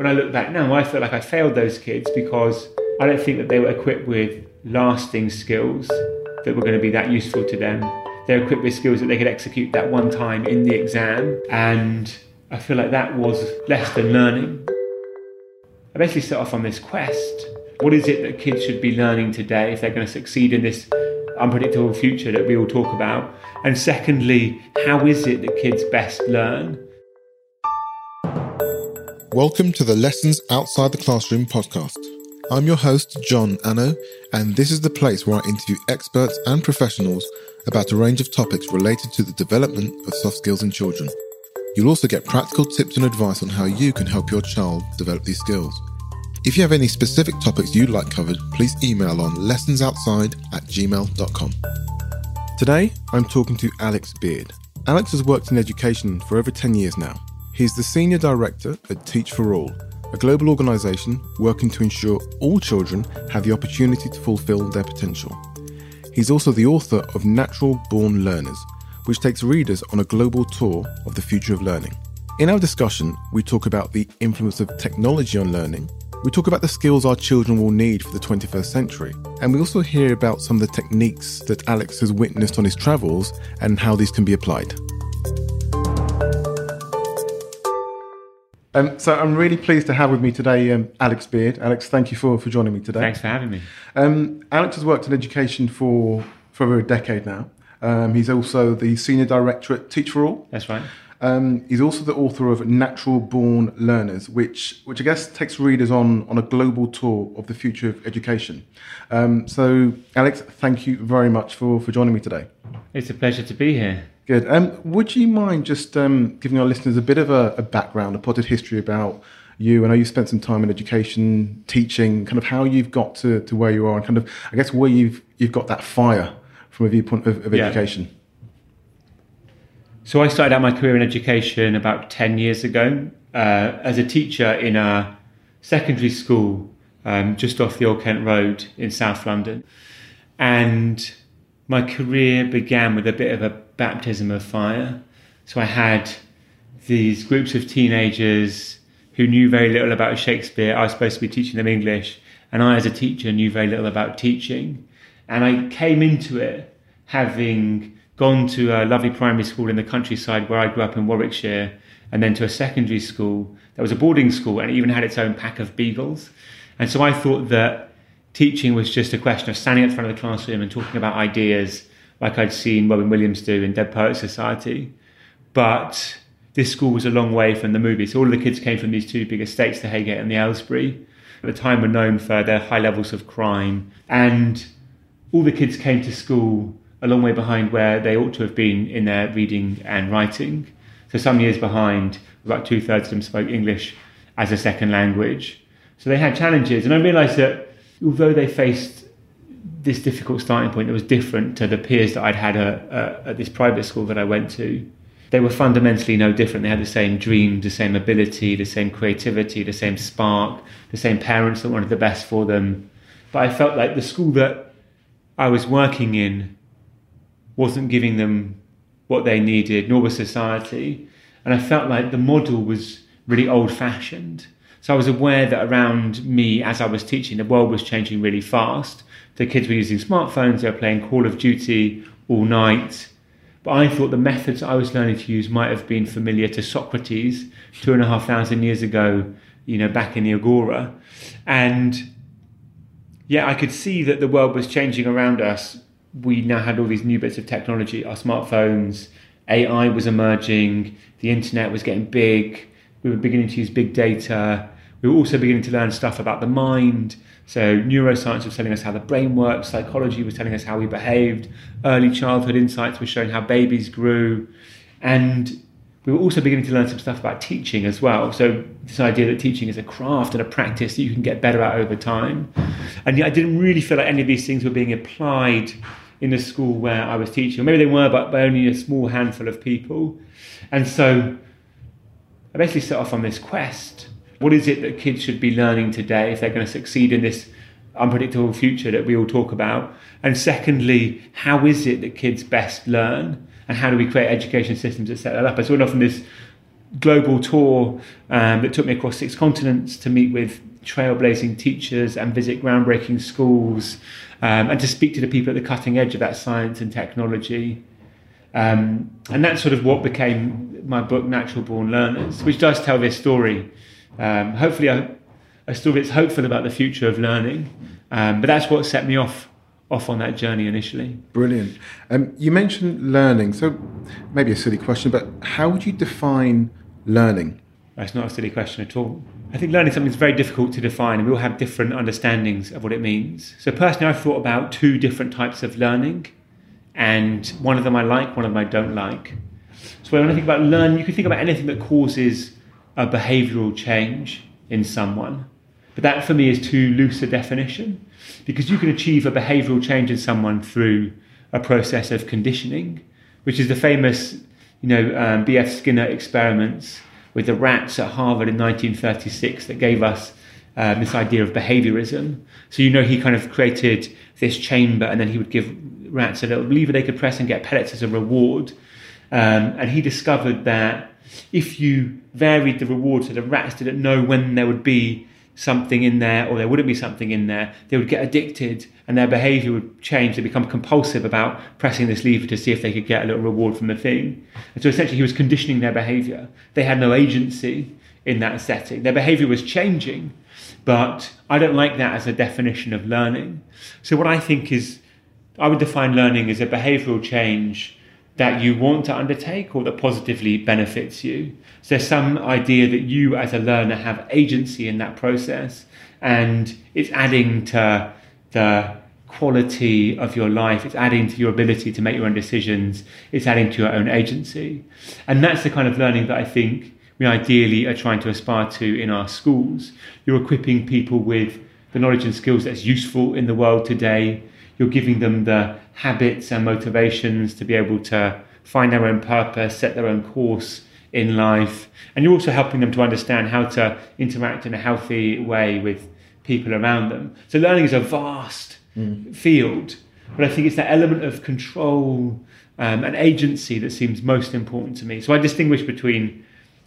when I look back now, I feel like I failed those kids because I don't think that they were equipped with lasting skills that were going to be that useful to them. They're equipped with skills that they could execute that one time in the exam, and I feel like that was less than learning. I basically set off on this quest. What is it that kids should be learning today if they're going to succeed in this unpredictable future that we all talk about? And secondly, how is it that kids best learn? Welcome to the Lessons Outside the Classroom podcast. I'm your host, John Anno, and this is the place where I interview experts and professionals about a range of topics related to the development of soft skills in children. You'll also get practical tips and advice on how you can help your child develop these skills. If you have any specific topics you'd like covered, please email on lessonsoutside at gmail.com. Today, I'm talking to Alex Beard. Alex has worked in education for over 10 years now. He's the Senior Director at Teach for All, a global organisation working to ensure all children have the opportunity to fulfil their potential. He's also the author of Natural Born Learners, which takes readers on a global tour of the future of learning. In our discussion, we talk about the influence of technology on learning, we talk about the skills our children will need for the 21st century, and we also hear about some of the techniques that Alex has witnessed on his travels and how these can be applied. Um, so I'm really pleased to have with me today um, Alex Beard. Alex, thank you for, for joining me today. Thanks for having me. Um, Alex has worked in education for, for over a decade now. Um, he's also the Senior Director at Teach for All. That's right. Um, he's also the author of Natural Born Learners, which, which I guess takes readers on, on a global tour of the future of education. Um, so, Alex, thank you very much for, for joining me today. It's a pleasure to be here. Good. Um, would you mind just um, giving our listeners a bit of a, a, background, a potted history about you? I know you spent some time in education, teaching, kind of how you've got to, to where you are, and kind of, I guess, where you've you've got that fire from a viewpoint of, of yeah. education. So I started out my career in education about ten years ago uh, as a teacher in a secondary school um, just off the Old Kent Road in South London, and my career began with a bit of a baptism of fire. So I had these groups of teenagers who knew very little about Shakespeare. I was supposed to be teaching them English, and I, as a teacher, knew very little about teaching. And I came into it having gone to a lovely primary school in the countryside where I grew up in Warwickshire, and then to a secondary school that was a boarding school and it even had its own pack of beagles. And so I thought that teaching was just a question of standing at the front of the classroom and talking about ideas like I'd seen Robin Williams do in Dead Poets Society. But this school was a long way from the movie. So all of the kids came from these two big estates, the Heygate and the Aylesbury. At the time were known for their high levels of crime. And all the kids came to school a long way behind where they ought to have been in their reading and writing. So some years behind, about two thirds of them spoke English as a second language. So they had challenges. And I realised that although they faced this difficult starting point that was different to the peers that I'd had at, at this private school that I went to, they were fundamentally no different. They had the same dreams, the same ability, the same creativity, the same spark, the same parents that wanted the best for them. But I felt like the school that I was working in wasn't giving them what they needed, nor was society. And I felt like the model was really old fashioned. So I was aware that around me, as I was teaching, the world was changing really fast. The kids were using smartphones, they were playing Call of Duty all night. But I thought the methods I was learning to use might have been familiar to Socrates two and a half thousand years ago, you know, back in the Agora. And yeah, I could see that the world was changing around us. We now had all these new bits of technology, our smartphones, AI was emerging, the internet was getting big, we were beginning to use big data. We were also beginning to learn stuff about the mind. So, neuroscience was telling us how the brain works, psychology was telling us how we behaved, early childhood insights were showing how babies grew. And we were also beginning to learn some stuff about teaching as well. So, this idea that teaching is a craft and a practice that you can get better at over time. And yet, I didn't really feel like any of these things were being applied in the school where I was teaching. Or maybe they were, but by only a small handful of people. And so, I basically set off on this quest. What is it that kids should be learning today if they're going to succeed in this unpredictable future that we all talk about? And secondly, how is it that kids best learn? And how do we create education systems that set that up? I sort of from this global tour um, that took me across six continents to meet with trailblazing teachers and visit groundbreaking schools um, and to speak to the people at the cutting edge of that science and technology. Um, and that's sort of what became my book, Natural Born Learners, which does tell this story. Um, hopefully, I, a, story that's hopeful about the future of learning. Um, but that's what set me off off on that journey initially. Brilliant. Um, you mentioned learning, so maybe a silly question, but how would you define learning? That's not a silly question at all. I think learning something is very difficult to define, and we all have different understandings of what it means. So, personally, I've thought about two different types of learning, and one of them I like, one of them I don't like. So, when I think about learning, you can think about anything that causes a behavioral change in someone. But that for me is too loose a definition because you can achieve a behavioral change in someone through a process of conditioning, which is the famous, you know, um, B.F. Skinner experiments with the rats at Harvard in 1936 that gave us um, this idea of behaviorism. So, you know, he kind of created this chamber and then he would give rats a little lever they could press and get pellets as a reward. Um, and he discovered that if you varied the reward so the rats didn't know when there would be something in there or there wouldn't be something in there, they would get addicted and their behavior would change. They become compulsive about pressing this lever to see if they could get a little reward from the thing. And so essentially, he was conditioning their behavior. They had no agency in that setting. Their behavior was changing, but I don't like that as a definition of learning. So, what I think is, I would define learning as a behavioral change that you want to undertake or that positively benefits you. So there's some idea that you as a learner have agency in that process and it's adding to the quality of your life, it's adding to your ability to make your own decisions, it's adding to your own agency. And that's the kind of learning that I think we ideally are trying to aspire to in our schools. You're equipping people with the knowledge and skills that's useful in the world today. You're giving them the habits and motivations to be able to find their own purpose, set their own course in life. And you're also helping them to understand how to interact in a healthy way with people around them. So learning is a vast mm. field, but I think it's that element of control um, and agency that seems most important to me. So I distinguish between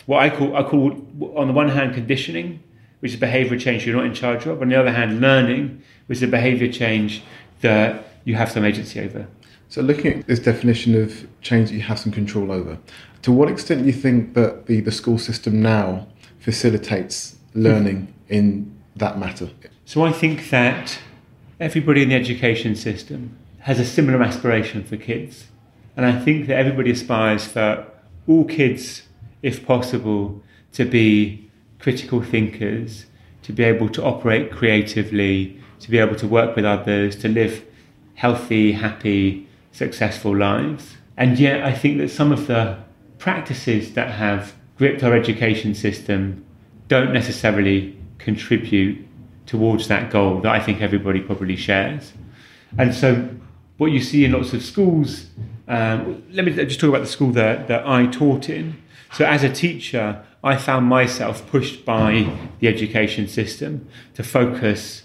what I call, I call on the one hand conditioning, which is behavior change you're not in charge of, on the other hand learning, which is a behavior change that you have some agency over. So, looking at this definition of change that you have some control over, to what extent do you think that the, the school system now facilitates learning in that matter? So, I think that everybody in the education system has a similar aspiration for kids. And I think that everybody aspires for all kids, if possible, to be critical thinkers, to be able to operate creatively, to be able to work with others, to live healthy, happy, successful lives. And yet, I think that some of the practices that have gripped our education system don't necessarily contribute towards that goal that I think everybody probably shares. And so, what you see in lots of schools, um, let me just talk about the school that, that I taught in. So, as a teacher, I found myself pushed by the education system to focus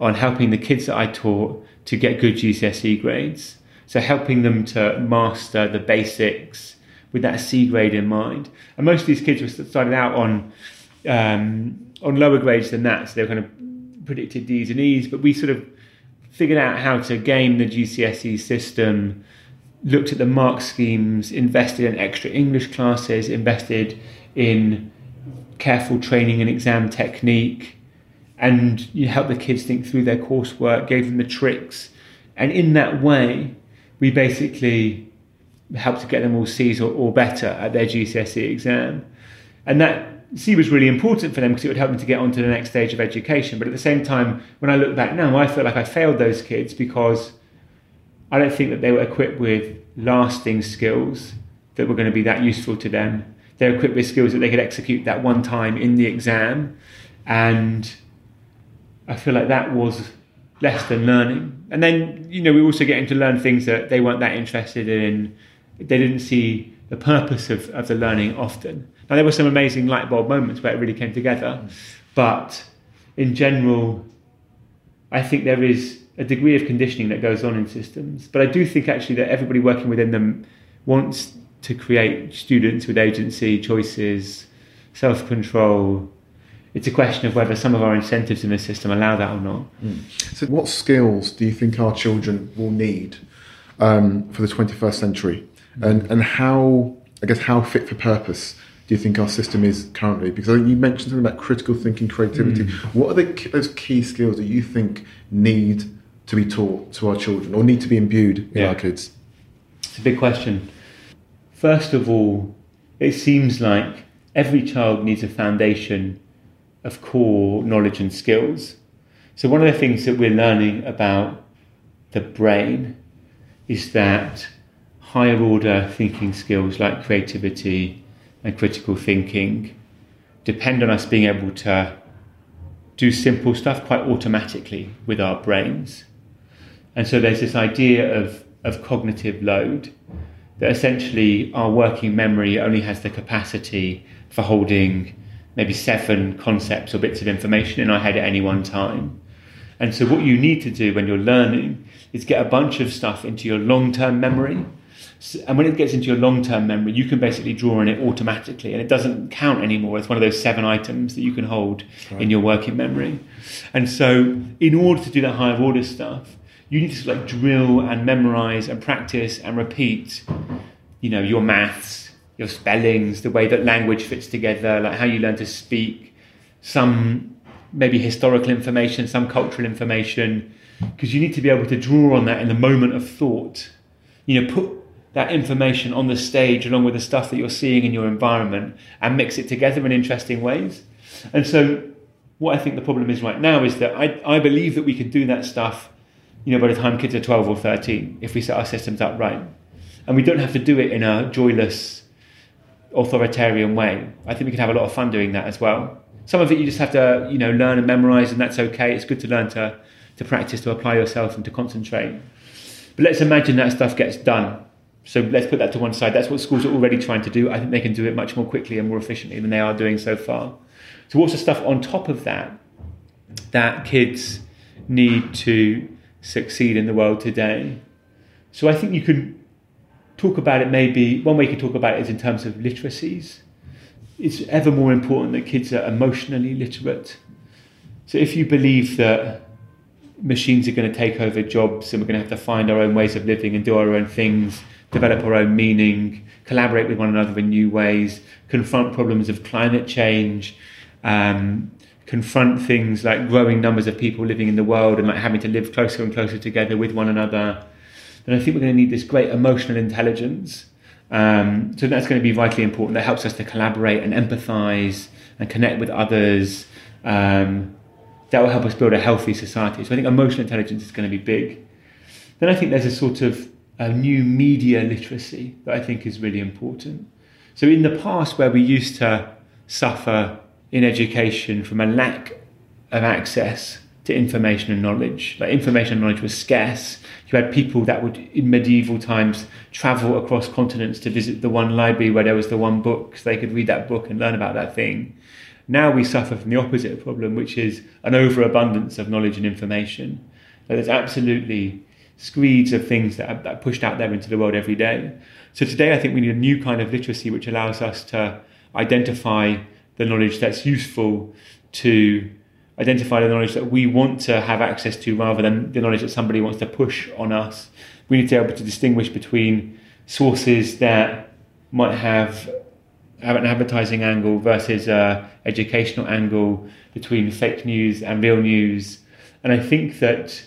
on helping the kids that I taught to get good GCSE grades. So helping them to master the basics with that C grade in mind. And most of these kids were started out on um, on lower grades than that, so they were kind of predicted D's and E's. But we sort of figured out how to game the GCSE system, looked at the mark schemes, invested in extra English classes, invested in careful training and exam technique, and you help the kids think through their coursework, gave them the tricks, and in that way, we basically helped to get them all C's or, or better at their GCSE exam, and that C was really important for them because it would help them to get on to the next stage of education. But at the same time, when I look back now, I feel like I failed those kids because I don't think that they were equipped with lasting skills that were going to be that useful to them. They're equipped with skills that they could execute that one time in the exam, and I feel like that was less than learning. And then, you know, we also getting to learn things that they weren't that interested in. They didn't see the purpose of, of the learning often. Now, there were some amazing light bulb moments where it really came together, but in general, I think there is a degree of conditioning that goes on in systems. But I do think actually that everybody working within them wants to create students with agency, choices, self control. It's a question of whether some of our incentives in the system allow that or not. Mm. So, what skills do you think our children will need um, for the 21st century? And, and how, I guess, how fit for purpose do you think our system is currently? Because I think you mentioned something about critical thinking, creativity. Mm. What are the, those key skills that you think need to be taught to our children or need to be imbued in yeah. our kids? It's a big question. First of all, it seems like every child needs a foundation of core knowledge and skills. So, one of the things that we're learning about the brain is that higher order thinking skills like creativity and critical thinking depend on us being able to do simple stuff quite automatically with our brains. And so there's this idea of, of cognitive load that essentially our working memory only has the capacity for holding maybe seven concepts or bits of information in our head at any one time. And so, what you need to do when you're learning is get a bunch of stuff into your long term memory. And when it gets into your long term memory, you can basically draw on it automatically and it doesn't count anymore. It's one of those seven items that you can hold right. in your working memory. And so, in order to do that higher order stuff, you need to like drill and memorize and practice and repeat, you know, your maths, your spellings, the way that language fits together, like how you learn to speak, some maybe historical information, some cultural information, because you need to be able to draw on that in the moment of thought. You know, put that information on the stage along with the stuff that you're seeing in your environment and mix it together in interesting ways. And so, what I think the problem is right now is that I, I believe that we can do that stuff you know, by the time kids are 12 or 13, if we set our systems up right. And we don't have to do it in a joyless, authoritarian way. I think we can have a lot of fun doing that as well. Some of it you just have to, you know, learn and memorize, and that's okay. It's good to learn to, to practice, to apply yourself, and to concentrate. But let's imagine that stuff gets done. So let's put that to one side. That's what schools are already trying to do. I think they can do it much more quickly and more efficiently than they are doing so far. So, what's the stuff on top of that that kids need to succeed in the world today. So I think you can talk about it maybe, one way you can talk about it is in terms of literacies. It's ever more important that kids are emotionally literate. So if you believe that machines are going to take over jobs and we're going to have to find our own ways of living and do our own things, develop our own meaning, collaborate with one another in new ways, confront problems of climate change, um, confront things like growing numbers of people living in the world and like having to live closer and closer together with one another, then I think we're going to need this great emotional intelligence. Um, so that's going to be vitally important. That helps us to collaborate and empathize and connect with others. Um, that will help us build a healthy society. So I think emotional intelligence is going to be big. Then I think there's a sort of a new media literacy that I think is really important. So in the past, where we used to suffer in education from a lack of access to information and knowledge. Like information and knowledge was scarce. You had people that would, in medieval times, travel across continents to visit the one library where there was the one book, so they could read that book and learn about that thing. Now we suffer from the opposite problem, which is an overabundance of knowledge and information. there's absolutely screeds of things that are, that are pushed out there into the world every day. So today, I think we need a new kind of literacy which allows us to identify the knowledge that's useful to identify the knowledge that we want to have access to rather than the knowledge that somebody wants to push on us. We need to be able to distinguish between sources that might have an advertising angle versus an educational angle between fake news and real news. And I think that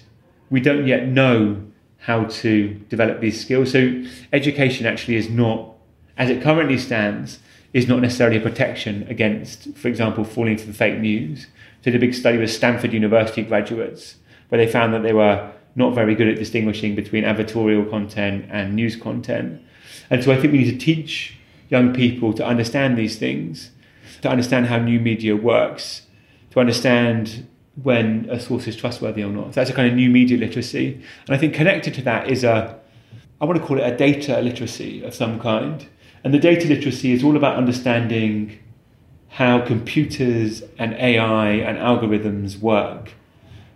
we don't yet know how to develop these skills. So education actually is not, as it currently stands, is not necessarily a protection against, for example, falling for the fake news. So, the big study with Stanford University graduates, where they found that they were not very good at distinguishing between advertorial content and news content. And so, I think we need to teach young people to understand these things, to understand how new media works, to understand when a source is trustworthy or not. So that's a kind of new media literacy. And I think connected to that is a, I want to call it a data literacy of some kind. And the data literacy is all about understanding how computers and AI and algorithms work.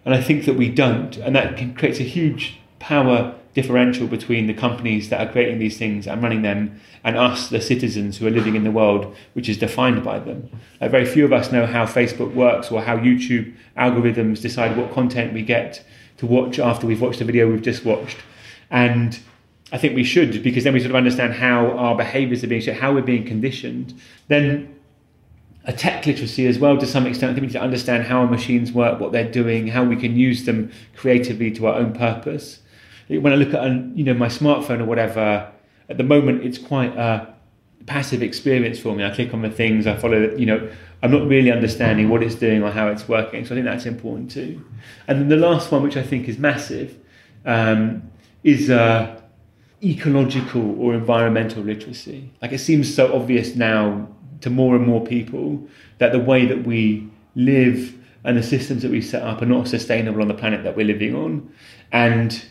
And I think that we don't. And that creates a huge power differential between the companies that are creating these things and running them and us, the citizens who are living in the world, which is defined by them. Like very few of us know how Facebook works or how YouTube algorithms decide what content we get to watch after we've watched the video we've just watched. And I think we should, because then we sort of understand how our behaviors are being shaped, how we're being conditioned. Then a tech literacy as well to some extent. I think we need to understand how our machines work, what they're doing, how we can use them creatively to our own purpose. When I look at you know my smartphone or whatever, at the moment it's quite a passive experience for me. I click on the things, I follow. You know, I'm not really understanding what it's doing or how it's working. So I think that's important too. And then the last one, which I think is massive, um, is. Uh, ecological or environmental literacy. Like it seems so obvious now to more and more people that the way that we live and the systems that we set up are not sustainable on the planet that we're living on. And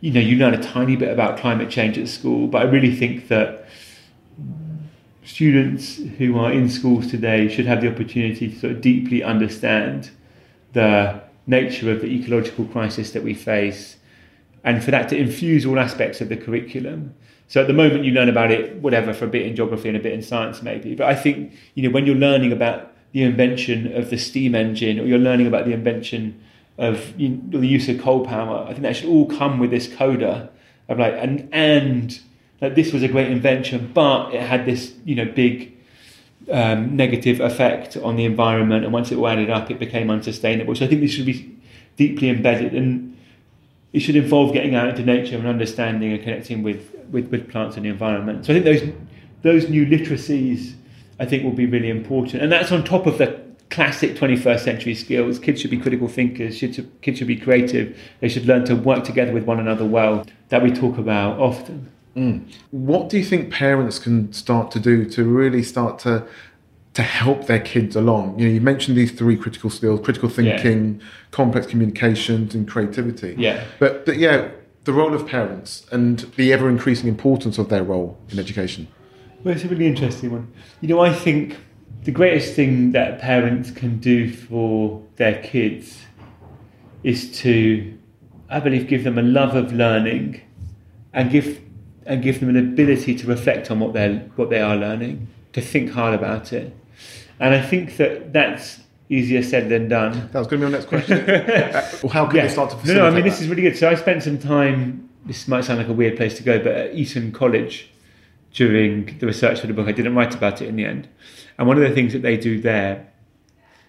you know, you learn a tiny bit about climate change at school, but I really think that students who are in schools today should have the opportunity to sort of deeply understand the nature of the ecological crisis that we face and for that to infuse all aspects of the curriculum. So at the moment, you learn about it, whatever, for a bit in geography and a bit in science, maybe. But I think you know when you're learning about the invention of the steam engine, or you're learning about the invention of you know, the use of coal power, I think that should all come with this coda of like and and like this was a great invention, but it had this you know big um, negative effect on the environment, and once it all added up, it became unsustainable. So I think this should be deeply embedded and it should involve getting out into nature and understanding and connecting with, with, with plants and the environment. So I think those those new literacies I think will be really important. And that's on top of the classic 21st century skills. Kids should be critical thinkers, should, kids should be creative, they should learn to work together with one another well, that we talk about often. Mm. What do you think parents can start to do to really start to to help their kids along. You know, you mentioned these three critical skills: critical thinking, yeah. complex communications, and creativity. Yeah. But, but yeah, the role of parents and the ever increasing importance of their role in education. Well, it's a really interesting one. You know, I think the greatest thing that parents can do for their kids is to, I believe, give them a love of learning, and give and give them an ability to reflect on what they what they are learning, to think hard about it and I think that that's easier said than done. That was going to be my next question. uh, how can yeah. start to facilitate No, no, I mean, that? this is really good. So I spent some time, this might sound like a weird place to go, but at Eton College during the research for the book, I didn't write about it in the end. And one of the things that they do there,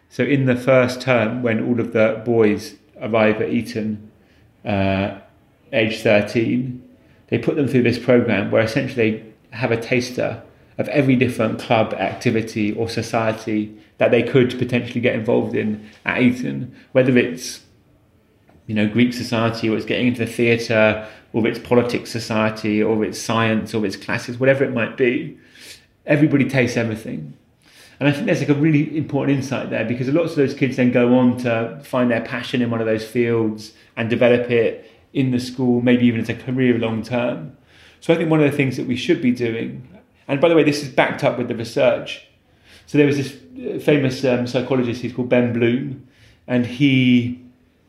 so in the first term, when all of the boys arrive at Eton, uh, age 13, they put them through this program where essentially they have a taster of every different club, activity, or society that they could potentially get involved in at Eton, whether it's you know Greek society, or it's getting into the theatre, or it's politics society, or it's science, or it's classes, whatever it might be. Everybody tastes everything. And I think there's like a really important insight there because lots of those kids then go on to find their passion in one of those fields and develop it in the school, maybe even as a career long term. So I think one of the things that we should be doing and by the way, this is backed up with the research. So there was this uh, famous um, psychologist, he's called Ben Bloom, and he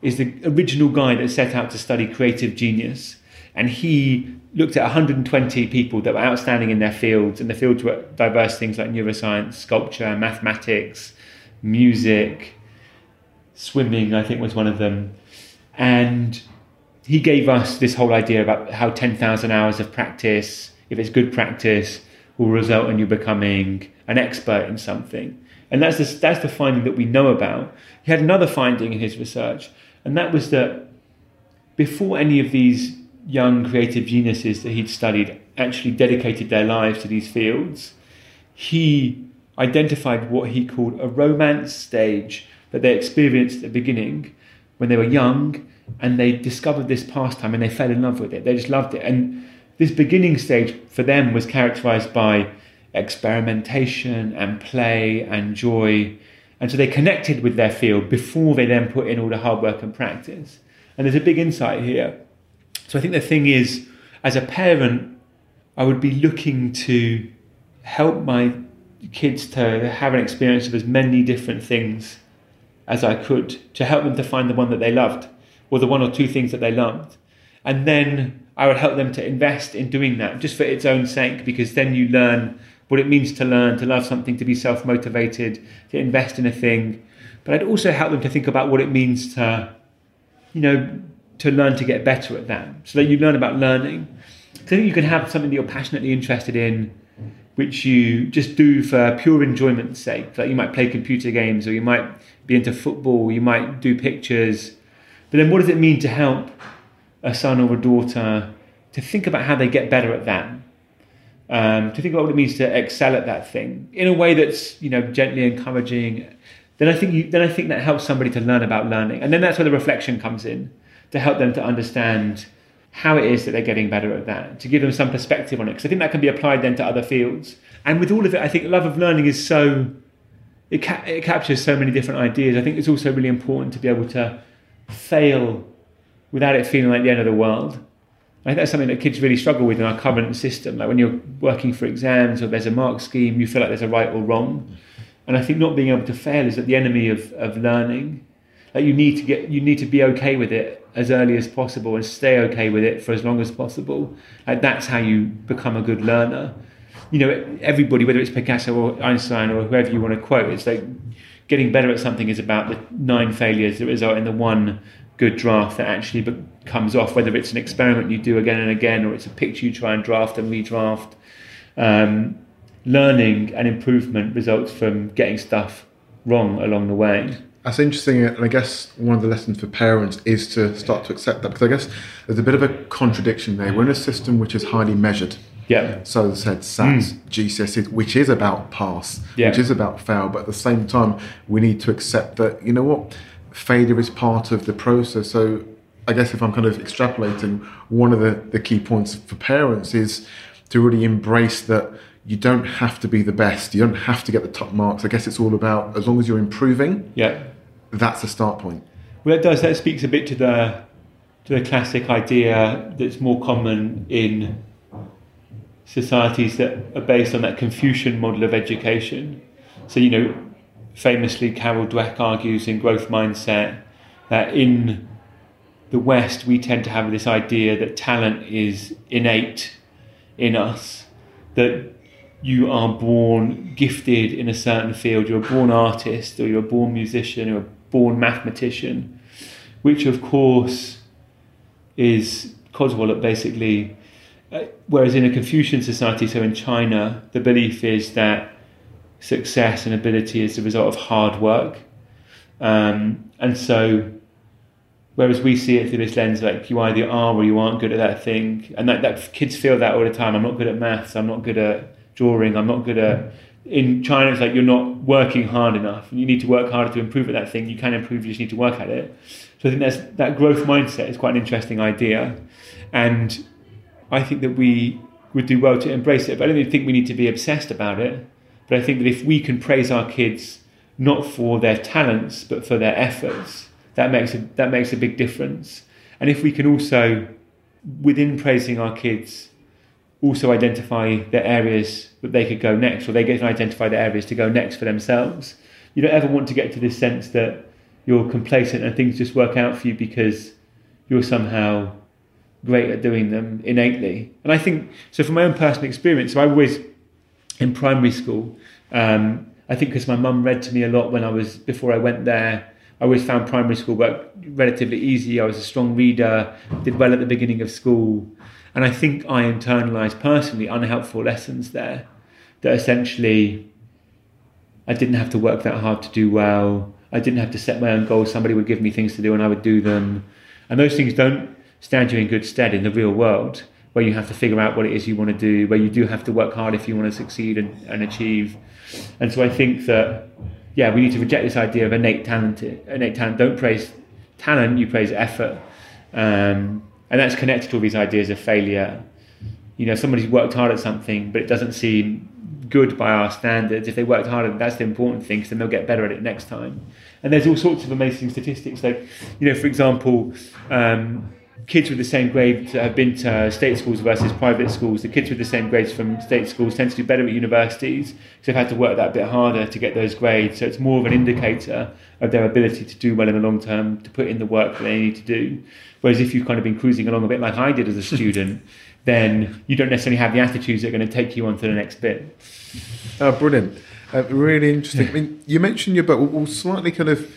is the original guy that set out to study creative genius. And he looked at 120 people that were outstanding in their fields, and the fields were diverse things like neuroscience, sculpture, mathematics, music, swimming, I think was one of them. And he gave us this whole idea about how 10,000 hours of practice, if it's good practice, will result in you becoming an expert in something. And that's the, that's the finding that we know about. He had another finding in his research, and that was that before any of these young creative geniuses that he'd studied actually dedicated their lives to these fields, he identified what he called a romance stage that they experienced at the beginning when they were young and they discovered this pastime and they fell in love with it. They just loved it. And this beginning stage for them was characterized by experimentation and play and joy. And so they connected with their field before they then put in all the hard work and practice. And there's a big insight here. So I think the thing is, as a parent, I would be looking to help my kids to have an experience of as many different things as I could to help them to find the one that they loved or the one or two things that they loved. And then I would help them to invest in doing that just for its own sake, because then you learn what it means to learn, to love something, to be self motivated, to invest in a thing. But I'd also help them to think about what it means to, you know, to learn to get better at that. So that you learn about learning. So I think you can have something that you're passionately interested in, which you just do for pure enjoyment's sake. Like you might play computer games, or you might be into football, you might do pictures. But then what does it mean to help a son or a daughter to think about how they get better at that? Um, to think about what it means to excel at that thing in a way that's you know gently encouraging. Then I think you, then I think that helps somebody to learn about learning, and then that's where the reflection comes in to help them to understand how it is that they're getting better at that, to give them some perspective on it. Because I think that can be applied then to other fields. And with all of it, I think love of learning is so it, ca- it captures so many different ideas. I think it's also really important to be able to fail without it feeling like the end of the world. I think that's something that kids really struggle with in our current system. Like when you're working for exams or there's a mark scheme, you feel like there's a right or wrong. And I think not being able to fail is at the enemy of, of learning. Like you need to get you need to be okay with it as early as possible and stay okay with it for as long as possible. Like that's how you become a good learner. You know, everybody, whether it's Picasso or Einstein or whoever you want to quote, it's like getting better at something is about the nine failures that result in the one good draft that actually comes off, whether it's an experiment you do again and again or it's a picture you try and draft and redraft. Um, learning and improvement results from getting stuff wrong along the way. That's interesting, and I guess one of the lessons for parents is to start to accept that because I guess there's a bit of a contradiction there. We're in a system which is highly measured. Yeah. So as I said, SATs, mm. GCSEs, which is about pass, yeah. which is about fail, but at the same time, we need to accept that you know what, failure is part of the process. So I guess if I'm kind of extrapolating, one of the, the key points for parents is to really embrace that you don't have to be the best, you don't have to get the top marks. I guess it's all about as long as you're improving. Yeah that's a start point. Well, that does. That speaks a bit to the to the classic idea that's more common in societies that are based on that Confucian model of education. So, you know, famously, Carol Dweck argues in Growth Mindset that in the West we tend to have this idea that talent is innate in us, that you are born gifted in a certain field, you're a born artist or you're a born musician or a born mathematician, which of course is Codswallop basically. Uh, whereas in a Confucian society, so in China, the belief is that success and ability is the result of hard work. Um, and so, whereas we see it through this lens, like you either are or you aren't good at that thing, and that, that kids feel that all the time. I'm not good at maths. I'm not good at drawing. I'm not good at in China, it's like you're not working hard enough, you need to work harder to improve at that thing. You can improve, you just need to work at it. So I think that's that growth mindset is quite an interesting idea, and I think that we would do well to embrace it. But I don't think we need to be obsessed about it. But I think that if we can praise our kids not for their talents but for their efforts, that makes a, that makes a big difference. And if we can also, within praising our kids, also identify the areas that they could go next, or they get to identify the areas to go next for themselves. You don't ever want to get to this sense that you're complacent and things just work out for you because you're somehow great at doing them innately. And I think so. From my own personal experience, so I was in primary school. Um, I think because my mum read to me a lot when I was before I went there. I always found primary school work relatively easy. I was a strong reader, did well at the beginning of school. And I think I internalized personally unhelpful lessons there that essentially I didn't have to work that hard to do well. I didn't have to set my own goals. Somebody would give me things to do and I would do them. And those things don't stand you in good stead in the real world where you have to figure out what it is you want to do, where you do have to work hard if you want to succeed and, and achieve. And so I think that, yeah, we need to reject this idea of innate talent. Innate talent. Don't praise talent, you praise effort. Um, and that's connected to all these ideas of failure. You know, somebody's worked hard at something, but it doesn't seem good by our standards. If they worked harder, that's the important thing, because then they'll get better at it next time. And there's all sorts of amazing statistics. Like, you know, for example, um, kids with the same grades have been to state schools versus private schools, the kids with the same grades from state schools tend to do better at universities because they've had to work that bit harder to get those grades. So it's more of an indicator of their ability to do well in the long term, to put in the work that they need to do. Whereas if you've kind of been cruising along a bit like I did as a student, then you don't necessarily have the attitudes that are going to take you on to the next bit. Oh, brilliant. Uh, really interesting. I mean, you mentioned your book. We'll, we'll slightly kind of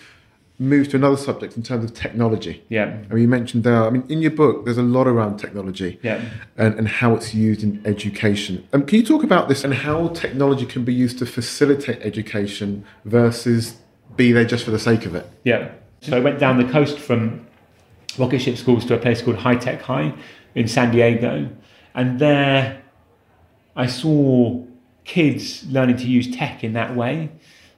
move to another subject in terms of technology. Yeah. I mean, you mentioned there, I mean, in your book, there's a lot around technology Yeah. and, and how it's used in education. Um, can you talk about this and how technology can be used to facilitate education versus be there just for the sake of it? Yeah. So I went down the coast from Rocketship schools to a place called High Tech High in San Diego. And there I saw kids learning to use tech in that way.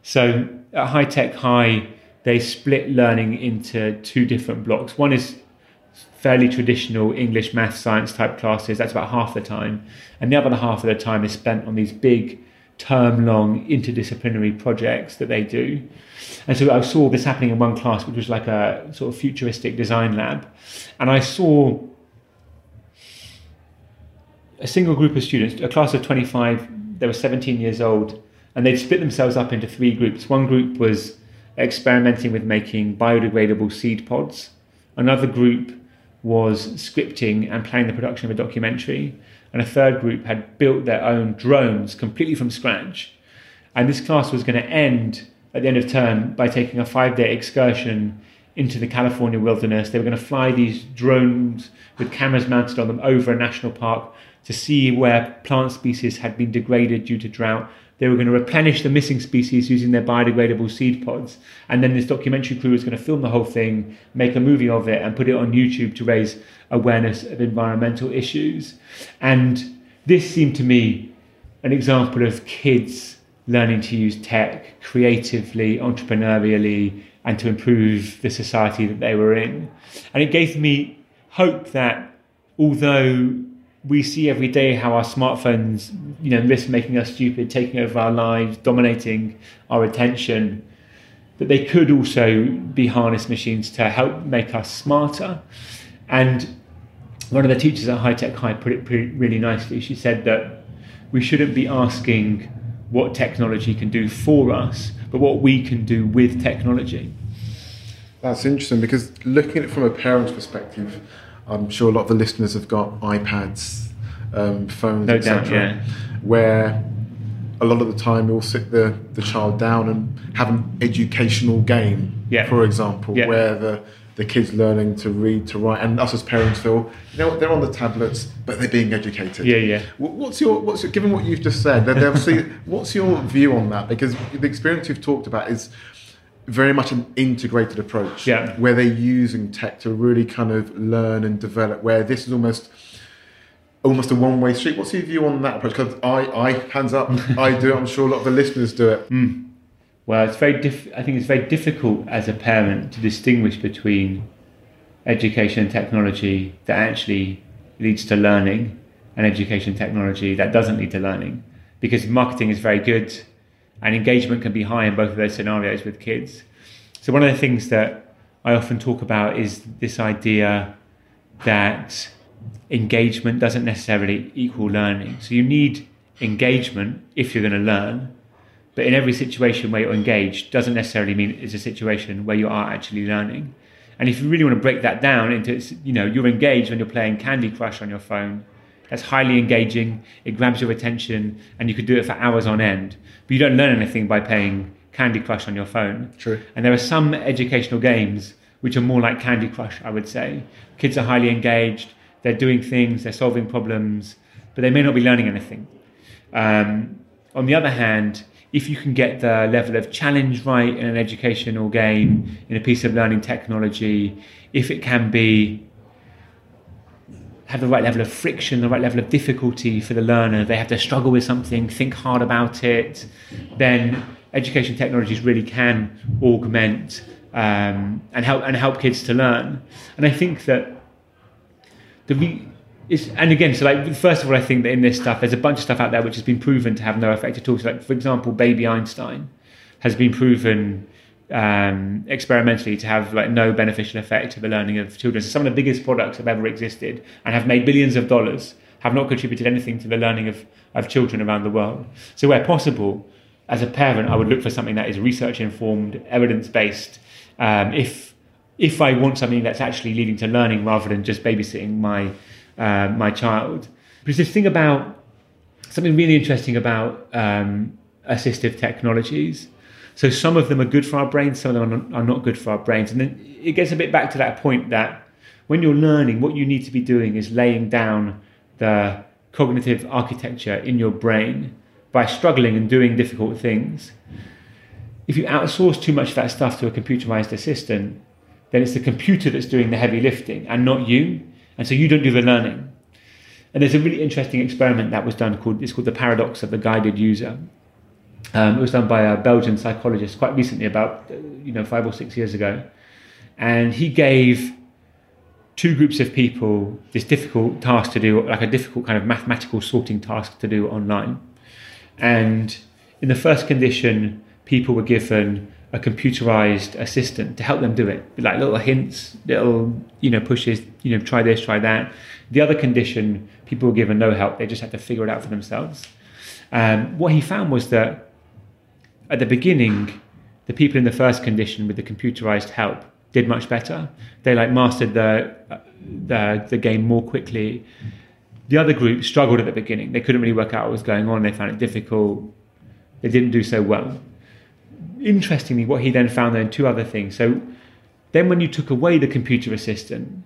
So at High Tech High, they split learning into two different blocks. One is fairly traditional English, math, science type classes. That's about half the time. And the other half of the time is spent on these big term long interdisciplinary projects that they do. And so I saw this happening in one class, which was like a sort of futuristic design lab. And I saw a single group of students, a class of 25, they were 17 years old, and they'd split themselves up into three groups. One group was experimenting with making biodegradable seed pods, another group was scripting and planning the production of a documentary, and a third group had built their own drones completely from scratch. And this class was going to end at the end of term by taking a five day excursion into the California wilderness. They were going to fly these drones with cameras mounted on them over a national park to see where plant species had been degraded due to drought. They were going to replenish the missing species using their biodegradable seed pods. And then this documentary crew was going to film the whole thing, make a movie of it, and put it on YouTube to raise awareness of environmental issues. And this seemed to me an example of kids learning to use tech creatively, entrepreneurially, and to improve the society that they were in. And it gave me hope that although we see every day how our smartphones, you know, risk making us stupid, taking over our lives, dominating our attention, that they could also be harness machines to help make us smarter. And one of the teachers at High Tech High put it really nicely. She said that we shouldn't be asking what technology can do for us, but what we can do with technology. That's interesting because looking at it from a parent's perspective, I'm sure a lot of the listeners have got iPads, um, phones, No etc. doubt, yeah. Where a lot of the time we'll sit the, the child down and have an educational game, Yeah. for example, Yeah. where the, the kids learning to read, to write, and us as parents feel, you know, they're on the tablets, but they're being educated. Yeah, yeah. What's your what's your, given what you've just said? what's your view on that? Because the experience you've talked about is very much an integrated approach, Yeah. where they're using tech to really kind of learn and develop. Where this is almost almost a one way street. What's your view on that approach? Because I, I hands up, I do. it. I'm sure a lot of the listeners do it. Hmm. Well, it's very diff- I think it's very difficult as a parent to distinguish between education and technology that actually leads to learning and education technology that doesn't lead to learning because marketing is very good and engagement can be high in both of those scenarios with kids. So one of the things that I often talk about is this idea that engagement doesn't necessarily equal learning. So you need engagement if you're going to learn, but in every situation where you're engaged doesn't necessarily mean it's a situation where you are actually learning. And if you really want to break that down into, you know, you're engaged when you're playing Candy Crush on your phone. That's highly engaging. It grabs your attention, and you could do it for hours on end. But you don't learn anything by playing Candy Crush on your phone. True. And there are some educational games which are more like Candy Crush, I would say. Kids are highly engaged. They're doing things. They're solving problems, but they may not be learning anything. Um, on the other hand, if you can get the level of challenge right in an educational game, in a piece of learning technology, if it can be have the right level of friction, the right level of difficulty for the learner, they have to struggle with something, think hard about it, then education technologies really can augment um, and help and help kids to learn. And I think that the re- is, and again, so like first of all, I think that in this stuff, there's a bunch of stuff out there which has been proven to have no effect at all. So, like for example, Baby Einstein has been proven um, experimentally to have like no beneficial effect to the learning of children. So some of the biggest products have ever existed and have made billions of dollars have not contributed anything to the learning of, of children around the world. So where possible, as a parent, I would look for something that is research informed, evidence based. Um, if if I want something that's actually leading to learning rather than just babysitting my uh, my child. But this thing about something really interesting about um, assistive technologies. So some of them are good for our brains, some of them are not good for our brains, and then it gets a bit back to that point that when you're learning, what you need to be doing is laying down the cognitive architecture in your brain by struggling and doing difficult things. If you outsource too much of that stuff to a computerized assistant, then it's the computer that's doing the heavy lifting and not you. And so you don't do the learning. And there's a really interesting experiment that was done called it's called the paradox of the guided user. Um, it was done by a Belgian psychologist quite recently, about uh, you know five or six years ago, and he gave two groups of people this difficult task to do, like a difficult kind of mathematical sorting task to do online. And in the first condition, people were given a computerized assistant to help them do it, like little hints, little you know pushes, you know try this, try that. The other condition, people were given no help; they just had to figure it out for themselves. Um, what he found was that at the beginning, the people in the first condition with the computerized help did much better. They like mastered the the, the game more quickly. The other group struggled at the beginning. They couldn't really work out what was going on. They found it difficult. They didn't do so well. Interestingly, what he then found then two other things. So then when you took away the computer assistant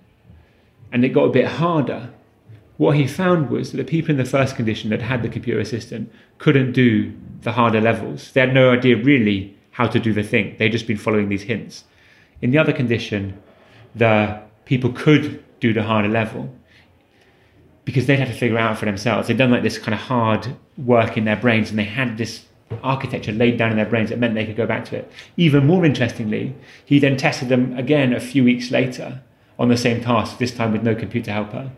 and it got a bit harder, what he found was that the people in the first condition that had the computer assistant couldn't do the harder levels. They had no idea really how to do the thing. They'd just been following these hints. In the other condition, the people could do the harder level because they'd have to figure out for themselves. They'd done like this kind of hard work in their brains and they had this architecture laid down in their brains that meant they could go back to it. Even more interestingly, he then tested them again a few weeks later on the same task, this time with no computer helper.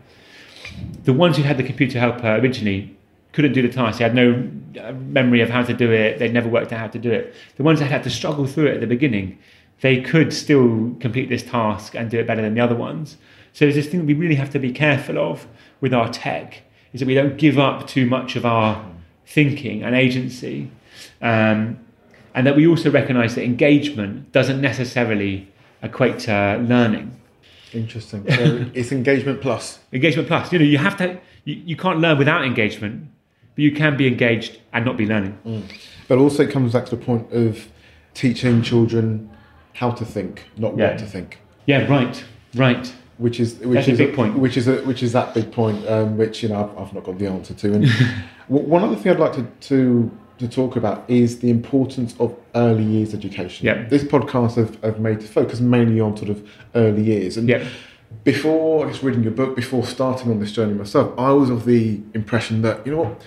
The ones who had the computer helper originally couldn't do the task. They had no uh, memory of how to do it. They'd never worked out how to do it. The ones that had to struggle through it at the beginning they could still complete this task and do it better than the other ones. So there's this thing that we really have to be careful of with our tech is that we don't give up too much of our thinking and agency, um, and that we also recognise that engagement doesn't necessarily equate to learning. Interesting. So it's engagement plus. Engagement plus. You know, you have to. You, you can't learn without engagement, but you can be engaged and not be learning. Mm. But also it comes back to the point of teaching children how to think, not yeah. what to think. Yeah, right, right. Which is which That's is a big point. Which is a, which is that big point, um, which you know I've, I've, not got the answer to. And one other thing I'd like to, to to talk about is the importance of early years education. Yeah. This podcast have, have made to focus mainly on sort of early years. And yeah. before I was reading your book, before starting on this journey myself, I was of the impression that, you know what,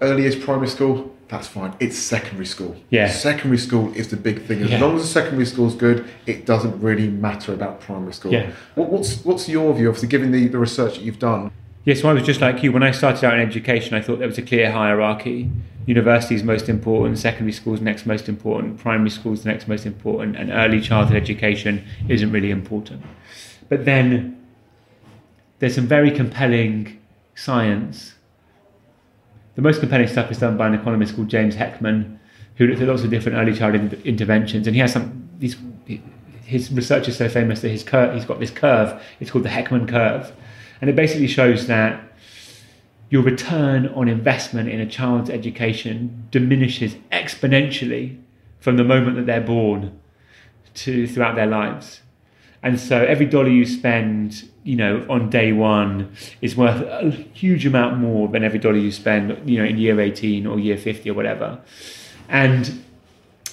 early years primary school, that's fine. It's secondary school. Yeah. Secondary school is the big thing. As yeah. long as the secondary school is good, it doesn't really matter about primary school. Yeah. What, what's what's your view, obviously, given the, the research that you've done? Yeah, so I was just like you. When I started out in education, I thought there was a clear hierarchy. University is most important, secondary school is next most important, primary school is the next most important, and early childhood education isn't really important. But then there's some very compelling science the most compelling stuff is done by an economist called James Heckman, who looked at lots of different early childhood interventions, and he has some. His research is so famous that his cur- he's got this curve. It's called the Heckman curve, and it basically shows that your return on investment in a child's education diminishes exponentially from the moment that they're born to throughout their lives. And so every dollar you spend, you know, on day one is worth a huge amount more than every dollar you spend, you know, in year 18 or year 50 or whatever. And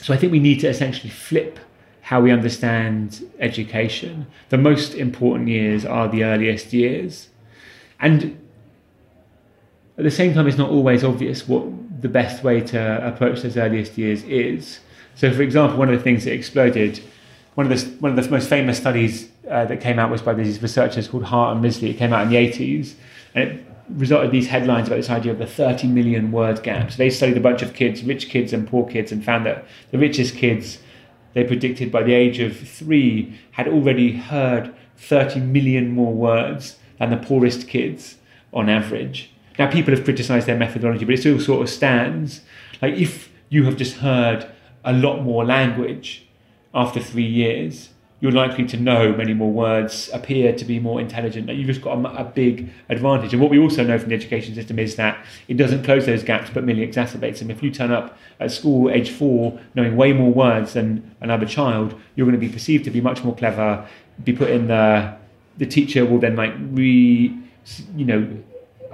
so I think we need to essentially flip how we understand education. The most important years are the earliest years. And at the same time, it's not always obvious what the best way to approach those earliest years is. So, for example, one of the things that exploded one of the one of the most famous studies uh, that came out was by these researchers called Hart and Risley. It came out in the 80s, and it resulted these headlines about this idea of the 30 million word gap. So they studied a bunch of kids, rich kids and poor kids, and found that the richest kids they predicted by the age of three had already heard 30 million more words than the poorest kids on average. Now, people have criticised their methodology, but it still sort of stands. Like, if you have just heard a lot more language after three years, you're likely to know many more words, appear to be more intelligent. You've just got a, a, big advantage. And what we also know from the education system is that it doesn't close those gaps, but merely exacerbates them. If you turn up at school age four knowing way more words than another child, you're going to be perceived to be much more clever, be put in the, the teacher will then like re, you know,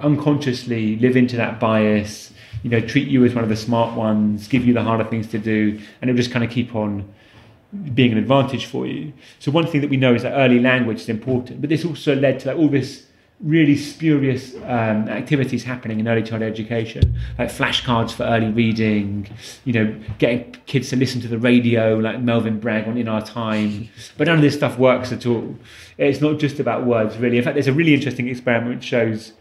unconsciously live into that bias, you know, treat you as one of the smart ones, give you the harder things to do, and it'll just kind of keep on being an advantage for you. So one thing that we know is that early language is important, but this also led to like all this really spurious um, activities happening in early childhood education, like flashcards for early reading, you know, getting kids to listen to the radio, like Melvin Bragg on In Our Time. But none of this stuff works at all. It's not just about words, really. In fact, there's a really interesting experiment which shows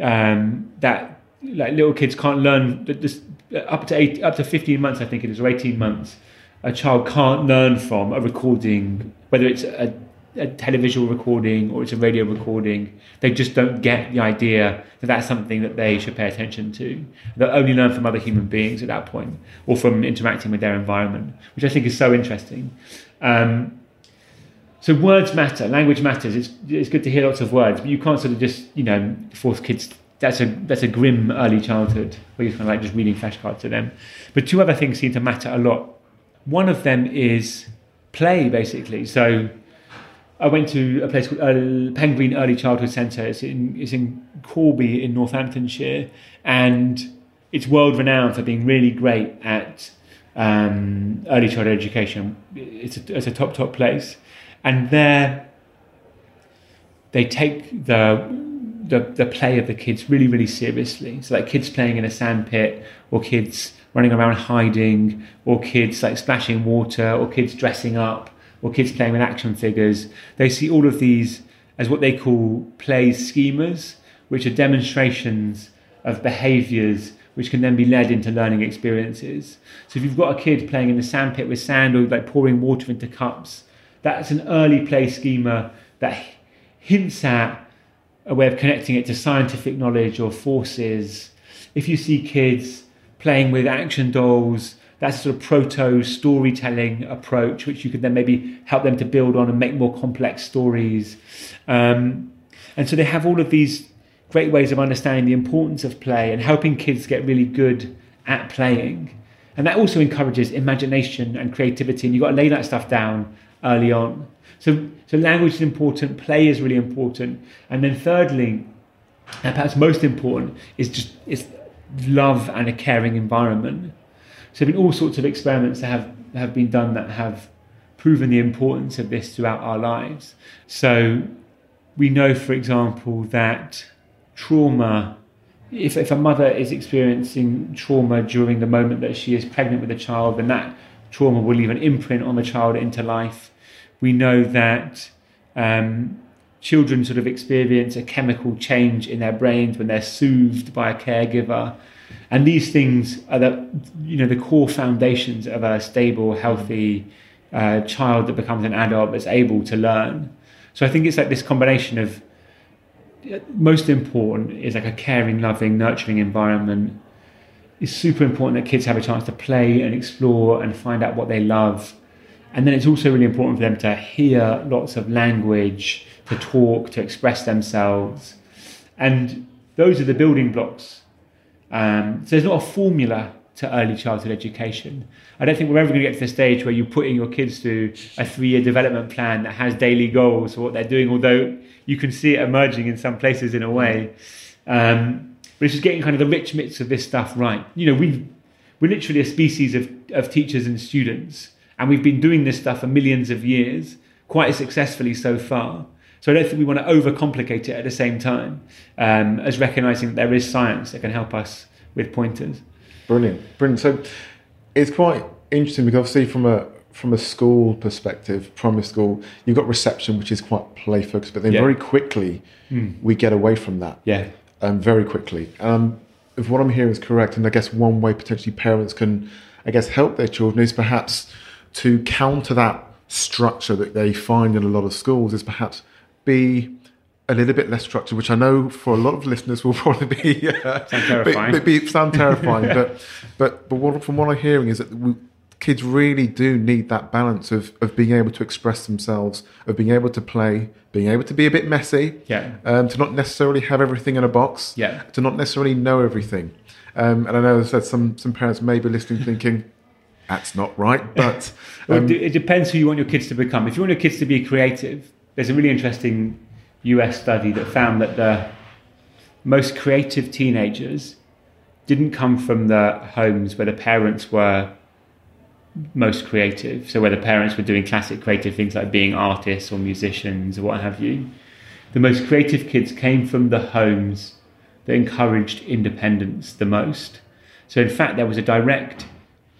um, that like little kids can't learn this, up to eight, up to 15 months, I think it is, or 18 months a child can't learn from a recording, whether it's a, a televisual recording or it's a radio recording. They just don't get the idea that that's something that they should pay attention to. They'll only learn from other human beings at that point or from interacting with their environment, which I think is so interesting. Um, so words matter, language matters. It's, it's good to hear lots of words, but you can't sort of just, you know, force kids that's a that's a grim early childhood where you're kind of like just reading flashcards to them. But two other things seem to matter a lot one of them is play, basically. So I went to a place called Pen Green Early Childhood Centre. It's in, it's in Corby in Northamptonshire, and it's world renowned for being really great at um, early childhood education. It's a, it's a top, top place. And there, they take the, the, the play of the kids really, really seriously. So, like kids playing in a sandpit or kids running around hiding, or kids like splashing water, or kids dressing up, or kids playing with action figures. They see all of these as what they call play schemas, which are demonstrations of behaviors which can then be led into learning experiences. So if you've got a kid playing in the sandpit with sand or like pouring water into cups, that's an early play schema that hints at a way of connecting it to scientific knowledge or forces. If you see kids playing with action dolls, that's sort of proto storytelling approach, which you could then maybe help them to build on and make more complex stories. Um, and so they have all of these great ways of understanding the importance of play and helping kids get really good at playing. And that also encourages imagination and creativity. And you've got to lay that stuff down early on. So, so language is important, play is really important. And then thirdly, and perhaps most important, is just is love and a caring environment. So there have been all sorts of experiments that have, have been done that have proven the importance of this throughout our lives. So we know, for example, that trauma, if, if a mother is experiencing trauma during the moment that she is pregnant with a child, then that trauma will leave an imprint on the child into life. We know that um, children sort of experience a chemical change in their brains when they're soothed by a caregiver. And these things are the, you know, the core foundations of a stable, healthy uh, child that becomes an adult that's able to learn. So I think it's like this combination of most important is like a caring, loving, nurturing environment. It's super important that kids have a chance to play and explore and find out what they love. And then it's also really important for them to hear lots of language, to talk, to express themselves. And those are the building blocks. Um, so there's not a formula to early childhood education. I don't think we're ever going to get to the stage where you're putting your kids through a three year development plan that has daily goals for what they're doing, although you can see it emerging in some places in a way. Um, but it's just getting kind of the rich mix of this stuff right. You know, we we're literally a species of, of teachers and students, and we've been doing this stuff for millions of years, quite successfully so far. So I don't think we want to overcomplicate it at the same time um, as recognizing that there is science that can help us with pointers. Brilliant, brilliant. So it's quite interesting because obviously from a from a school perspective, primary school, you've got reception, which is quite play focused, but then yeah. very quickly mm. we get away from that. Yeah. Um, very quickly. Um, if what I'm hearing is correct, and I guess one way potentially parents can, I guess, help their children is perhaps to counter that structure that they find in a lot of schools is perhaps be a little bit less structured, which I know for a lot of listeners will probably be uh, sound terrifying. Be, be, sound terrifying, but but but what, from what I'm hearing is that we, kids really do need that balance of of being able to express themselves, of being able to play, being able to be a bit messy, yeah, um, to not necessarily have everything in a box, yeah, to not necessarily know everything. Um, and I know that some some parents may be listening, thinking. That's not right, but um, well, it depends who you want your kids to become. If you want your kids to be creative, there's a really interesting US study that found that the most creative teenagers didn't come from the homes where the parents were most creative. So, where the parents were doing classic creative things like being artists or musicians or what have you. The most creative kids came from the homes that encouraged independence the most. So, in fact, there was a direct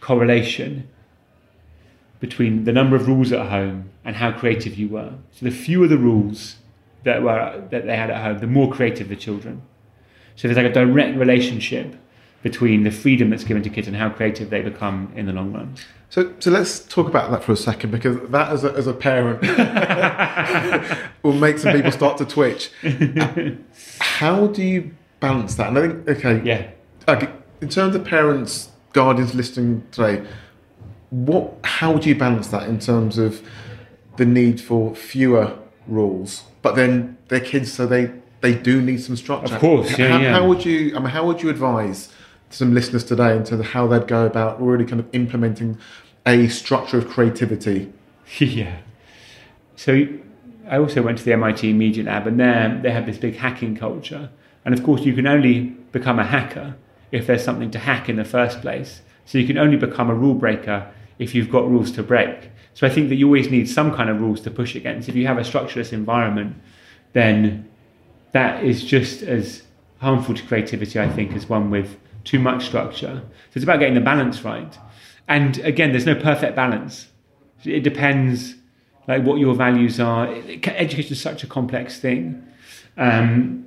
correlation between the number of rules at home and how creative you were. So, the fewer the rules, that were that they had at home, the more creative the children. So there's like a direct relationship between the freedom that's given to kids and how creative they become in the long run. So, so let's talk about that for a second because that, as a, as a parent, will make some people start to twitch. how do you balance that? And I think, okay, yeah, okay, in terms of parents, guardians listening today, what, how do you balance that in terms of the need for fewer rules but then they're kids, so they they do need some structure. Of course, yeah, how, yeah. how would you? I mean, how would you advise some listeners today in terms of how they'd go about really kind of implementing a structure of creativity? yeah. So I also went to the MIT Media Lab, and there they have this big hacking culture. And of course, you can only become a hacker if there's something to hack in the first place. So you can only become a rule breaker if you've got rules to break. So I think that you always need some kind of rules to push against. If you have a structureless environment, then that is just as harmful to creativity, I think, as one with too much structure. So it's about getting the balance right. And again, there's no perfect balance. It depends like what your values are. Education is such a complex thing. Um,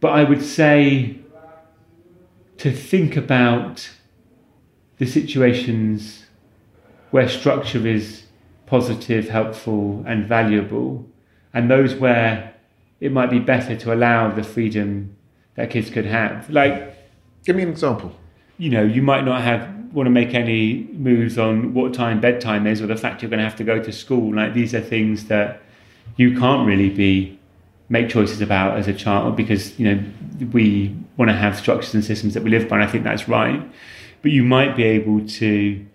but I would say to think about the situations where structure is positive, helpful, and valuable, and those where it might be better to allow the freedom that kids could have. Like, give me an example. You know, you might not have want to make any moves on what time bedtime is or the fact you're going to have to go to school. Like, these are things that you can't really be make choices about as a child because you know we want to have structures and systems that we live by, and I think that's right. But you might be able to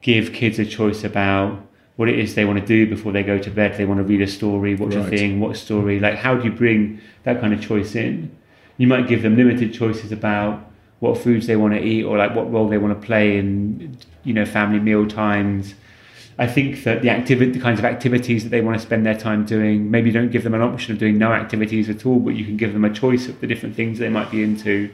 give kids a choice about what it is they want to do before they go to bed. They want to read a story, watch right. a thing, what story. Like, how do you bring that kind of choice in? You might give them limited choices about what foods they want to eat or like what role they want to play in, you know, family meal times. I think that the activity, the kinds of activities that they want to spend their time doing, maybe don't give them an option of doing no activities at all, but you can give them a choice of the different things they might be into.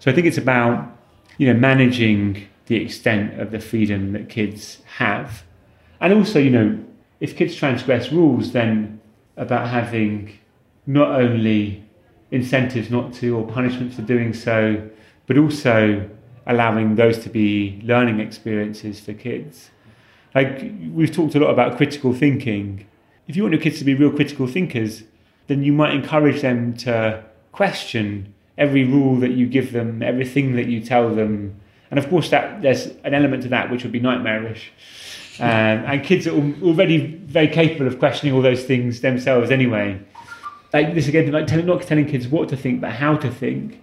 So I think it's about, you know, managing the extent of the freedom that kids have. And also, you know, if kids transgress rules, then about having not only incentives not to or punishments for doing so, but also allowing those to be learning experiences for kids. Like we've talked a lot about critical thinking. If you want your kids to be real critical thinkers, then you might encourage them to question every rule that you give them, everything that you tell them, and of course, that there's an element to that which would be nightmarish. Um, and kids are already very capable of questioning all those things themselves anyway. Like this again, like telling, not telling kids what to think, but how to think.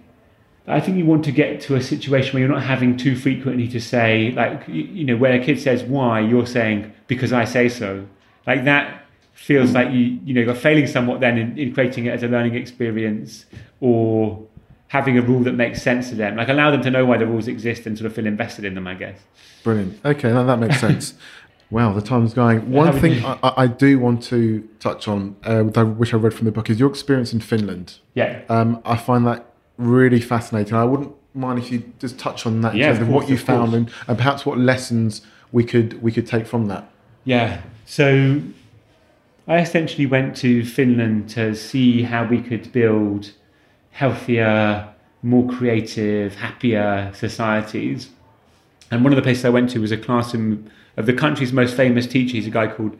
I think you want to get to a situation where you're not having too frequently to say, like, you, you know, when a kid says why, you're saying because I say so. Like that feels like you, you know, you're failing somewhat then in, in creating it as a learning experience or having a rule that makes sense to them. Like allow them to know why the rules exist and sort of feel invested in them, I guess. Brilliant. Okay, that, that makes sense. wow, the time's going. One thing I, I, do want to touch on, uh, which I read from the book, is your experience in Finland. Yeah. Um, I find that really fascinating. I wouldn't mind if you just touch on that, yeah, of, course, what you found, and, and perhaps what lessons we could we could take from that. Yeah. So I essentially went to Finland to see how we could build healthier, more creative, happier societies. And one of the places I went to was a classroom of the country's most famous teacher. He's a guy called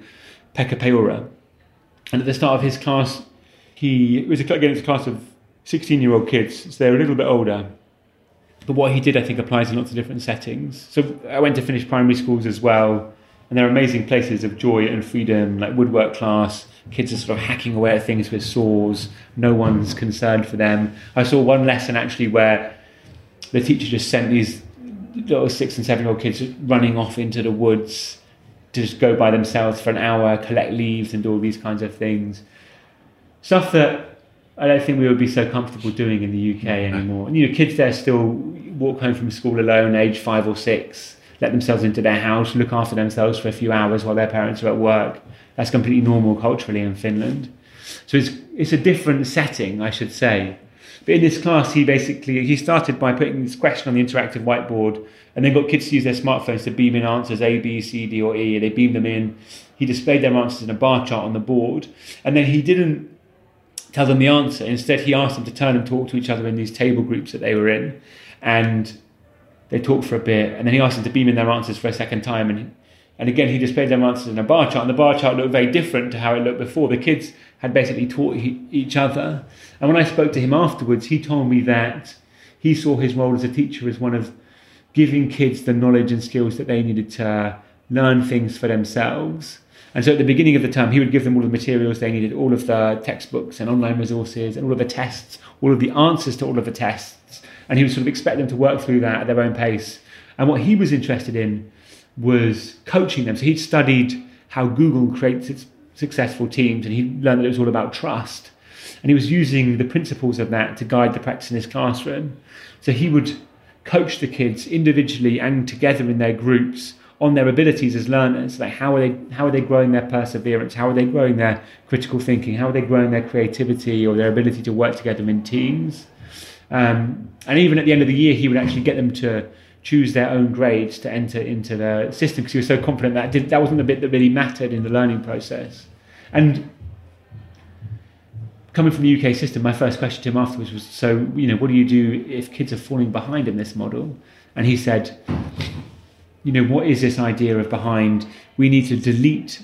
Pekka Peura. And at the start of his class, he was again it's a class of 16 year old kids, so they're a little bit older. But what he did, I think, applies in lots of different settings. So I went to Finnish primary schools as well, and they're amazing places of joy and freedom, like woodwork class. Kids are sort of hacking away at things with saws. No one's concerned for them. I saw one lesson actually where the teacher just sent these little six and seven year old kids running off into the woods to just go by themselves for an hour, collect leaves, and do all these kinds of things. Stuff that I don't think we would be so comfortable doing in the UK anymore. And you know, kids there still walk home from school alone, age five or six, let themselves into their house, look after themselves for a few hours while their parents are at work. That's completely normal culturally in Finland. So it's it's a different setting, I should say. But in this class, he basically he started by putting this question on the interactive whiteboard, and then got kids to use their smartphones to beam in answers A, B, C, D, or E. They beamed them in. He displayed their answers in a bar chart on the board, and then he didn't tell them the answer. Instead, he asked them to turn and talk to each other in these table groups that they were in, and they talked for a bit, and then he asked them to beam in their answers for a second time, and and again he displayed their answers in a bar chart, and the bar chart looked very different to how it looked before. The kids had basically taught he, each other, and when I spoke to him afterwards, he told me that he saw his role as a teacher as one of giving kids the knowledge and skills that they needed to learn things for themselves. And so at the beginning of the term, he would give them all the materials they needed, all of the textbooks and online resources, and all of the tests, all of the answers to all of the tests. And he would sort of expect them to work through that at their own pace. And what he was interested in was coaching them. So he'd studied how Google creates its successful teams, and he learned that it was all about trust. And he was using the principles of that to guide the practice in his classroom. So he would coach the kids individually and together in their groups on their abilities as learners like how are they how are they growing their perseverance how are they growing their critical thinking how are they growing their creativity or their ability to work together in teams um, and even at the end of the year he would actually get them to choose their own grades to enter into the system because he was so confident that did, that wasn't the bit that really mattered in the learning process and coming from the UK system, my first question to him afterwards was, "So, you know, what do you do if kids are falling behind in this model?" And he said, "You know, what is this idea of behind? We need to delete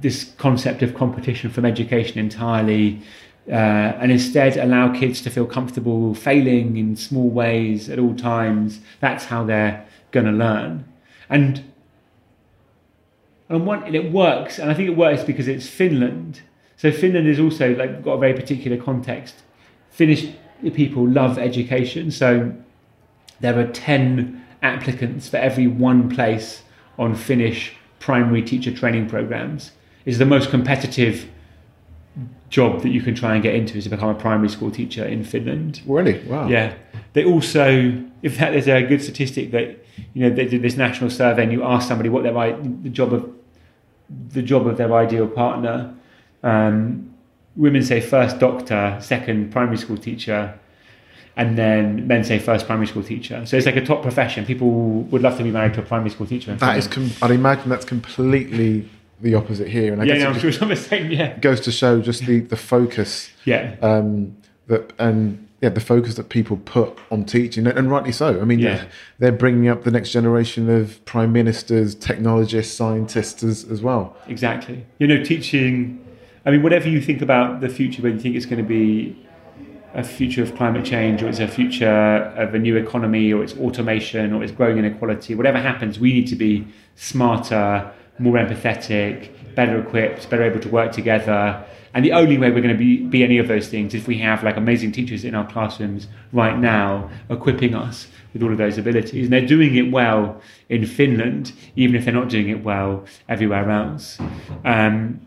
this concept of competition from education entirely." Uh, and instead allow kids to feel comfortable failing in small ways at all times. That's how they're going to learn. And and, one, and it works, and I think it works because it's Finland, so Finland is also like got a very particular context. Finnish people love education, so there are ten applicants for every one place on Finnish primary teacher training programs. Is the most competitive job that you can try and get into is to become a primary school teacher in Finland. Really? Wow. Yeah. They also, in fact, there's a good statistic that you know they did this national survey and you ask somebody what their the job of the job of their ideal partner um, women say first doctor, second primary school teacher, and then men say first primary school teacher. So it's like a top profession. People would love to be married to a primary school teacher. That is, com- I'd imagine that's completely the opposite here. And I yeah, guess no, I'm sure it's the same. Yeah, goes to show just the the focus. Yeah. Um, that and yeah, the focus that people put on teaching, and rightly so. I mean, yeah. they're bringing up the next generation of prime ministers, technologists, scientists as, as well. Exactly. You know, teaching I mean, whatever you think about the future, whether you think it's going to be a future of climate change, or it's a future of a new economy, or it's automation, or it's growing inequality, whatever happens, we need to be smarter, more empathetic, better equipped, better able to work together. And the only way we're going to be, be any of those things is if we have like amazing teachers in our classrooms right now equipping us with all of those abilities. And they're doing it well in Finland, even if they're not doing it well everywhere else. Um,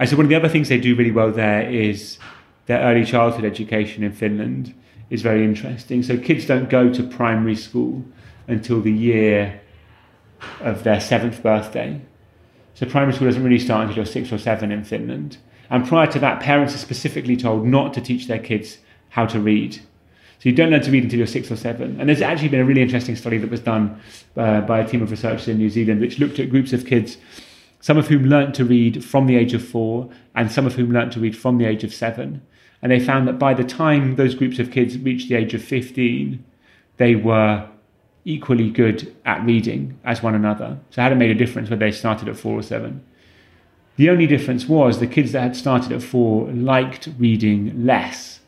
and so one of the other things they do really well there is their early childhood education in Finland is very interesting. So kids don't go to primary school until the year of their seventh birthday. So primary school doesn't really start until you're six or seven in Finland. And prior to that, parents are specifically told not to teach their kids how to read. So you don't learn to read until you're six or seven. And there's actually been a really interesting study that was done uh, by a team of researchers in New Zealand, which looked at groups of kids some of whom learnt to read from the age of four, and some of whom learnt to read from the age of seven. And they found that by the time those groups of kids reached the age of 15, they were equally good at reading as one another. So it hadn't made a difference whether they started at four or seven. The only difference was the kids that had started at four liked reading less